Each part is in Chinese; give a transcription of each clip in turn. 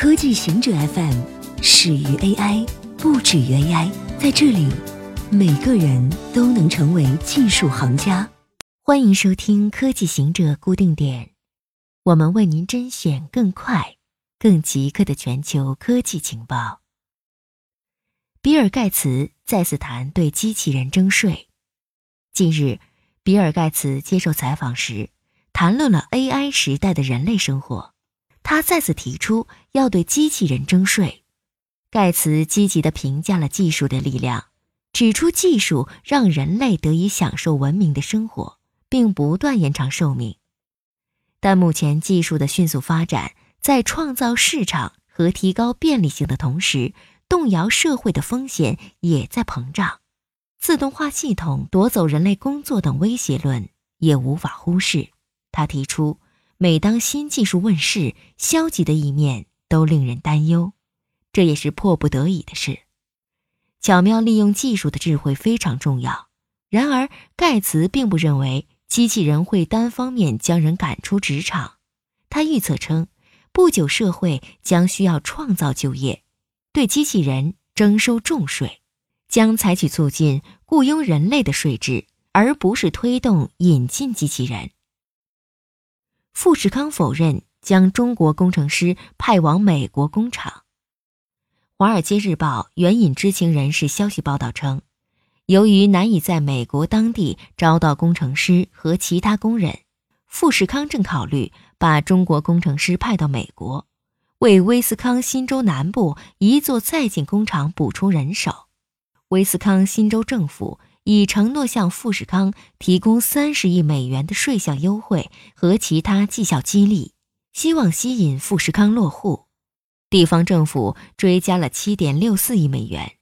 科技行者 FM 始于 AI，不止于 AI。在这里，每个人都能成为技术行家。欢迎收听科技行者固定点，我们为您甄选更快、更即刻的全球科技情报。比尔·盖茨再次谈对机器人征税。近日，比尔·盖茨接受采访时，谈论了 AI 时代的人类生活。他再次提出要对机器人征税。盖茨积极地评价了技术的力量，指出技术让人类得以享受文明的生活，并不断延长寿命。但目前技术的迅速发展，在创造市场和提高便利性的同时，动摇社会的风险也在膨胀。自动化系统夺走人类工作等威胁论也无法忽视。他提出。每当新技术问世，消极的一面都令人担忧，这也是迫不得已的事。巧妙利用技术的智慧非常重要。然而，盖茨并不认为机器人会单方面将人赶出职场。他预测称，不久社会将需要创造就业，对机器人征收重税，将采取促进雇佣人类的税制，而不是推动引进机器人。富士康否认将中国工程师派往美国工厂。《华尔街日报》援引知情人士消息报道称，由于难以在美国当地招到工程师和其他工人，富士康正考虑把中国工程师派到美国，为威斯康辛州南部一座在建工厂补充人手。威斯康辛州政府。已承诺向富士康提供三十亿美元的税项优惠和其他绩效激励，希望吸引富士康落户。地方政府追加了七点六四亿美元，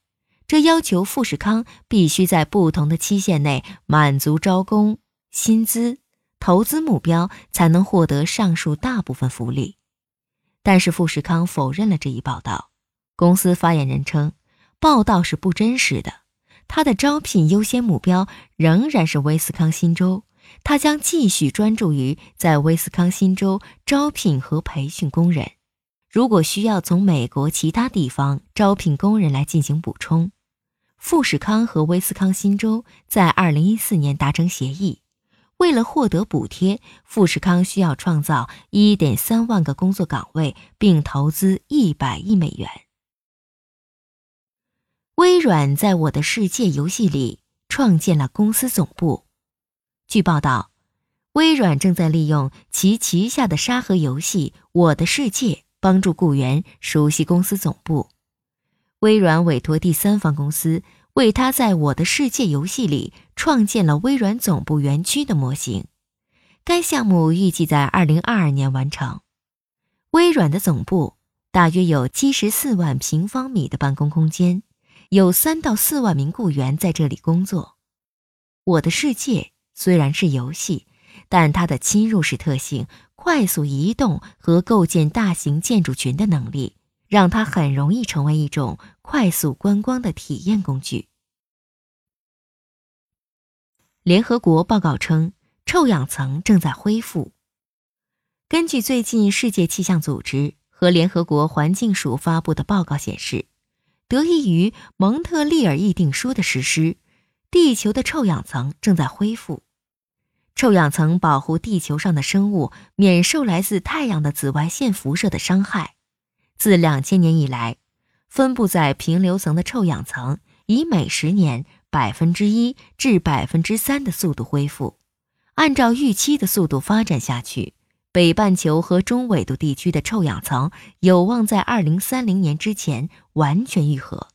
这要求富士康必须在不同的期限内满足招工、薪资、投资目标，才能获得上述大部分福利。但是富士康否认了这一报道。公司发言人称，报道是不真实的。他的招聘优先目标仍然是威斯康星州，他将继续专注于在威斯康星州招聘和培训工人。如果需要从美国其他地方招聘工人来进行补充，富士康和威斯康星州在2014年达成协议，为了获得补贴，富士康需要创造1.3万个工作岗位，并投资100亿美元。微软在我的世界游戏里创建了公司总部。据报道，微软正在利用其旗下的沙盒游戏《我的世界》帮助雇员熟悉公司总部。微软委托第三方公司为他在我的世界游戏里创建了微软总部园区的模型。该项目预计在二零二二年完成。微软的总部大约有七十四万平方米的办公空间。有三到四万名雇员在这里工作。我的世界虽然是游戏，但它的侵入式特性、快速移动和构建大型建筑群的能力，让它很容易成为一种快速观光的体验工具。联合国报告称，臭氧层正在恢复。根据最近世界气象组织和联合国环境署发布的报告显示。得益于蒙特利尔议定书的实施，地球的臭氧层正在恢复。臭氧层保护地球上的生物免受来自太阳的紫外线辐射的伤害。自两千年以来，分布在平流层的臭氧层以每十年百分之一至百分之三的速度恢复。按照预期的速度发展下去。北半球和中纬度地区的臭氧层有望在二零三零年之前完全愈合，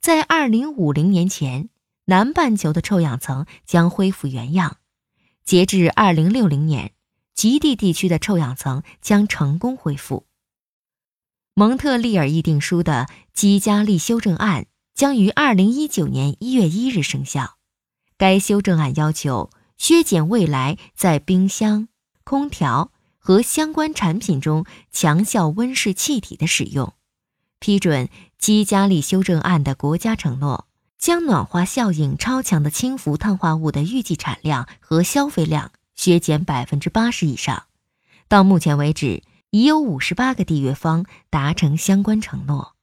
在二零五零年前，南半球的臭氧层将恢复原样。截至二零六零年，极地地区的臭氧层将成功恢复。蒙特利尔议定书的基加利修正案将于二零一九年一月一日生效。该修正案要求削减未来在冰箱。空调和相关产品中强效温室气体的使用，批准基加利修正案的国家承诺，将暖化效应超强的氢氟碳化物的预计产量和消费量削减百分之八十以上。到目前为止，已有五十八个缔约方达成相关承诺。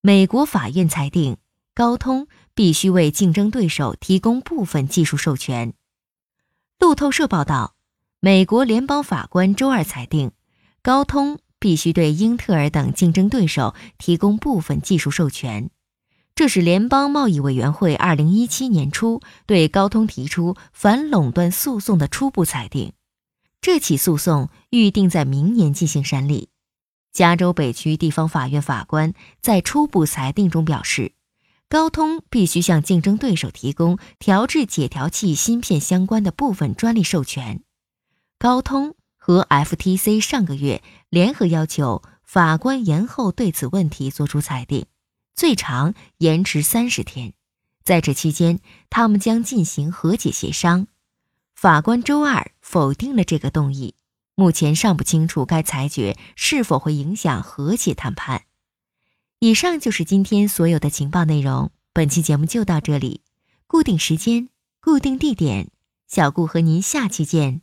美国法院裁定，高通必须为竞争对手提供部分技术授权。路透社报道，美国联邦法官周二裁定，高通必须对英特尔等竞争对手提供部分技术授权。这是联邦贸易委员会二零一七年初对高通提出反垄断诉讼的初步裁定。这起诉讼预定在明年进行审理。加州北区地方法院法官在初步裁定中表示，高通必须向竞争对手提供调制解调器芯片相关的部分专利授权。高通和 FTC 上个月联合要求法官延后对此问题作出裁定。最长延迟三十天，在这期间，他们将进行和解协商。法官周二否定了这个动议，目前尚不清楚该裁决是否会影响和解谈判。以上就是今天所有的情报内容，本期节目就到这里。固定时间，固定地点，小顾和您下期见。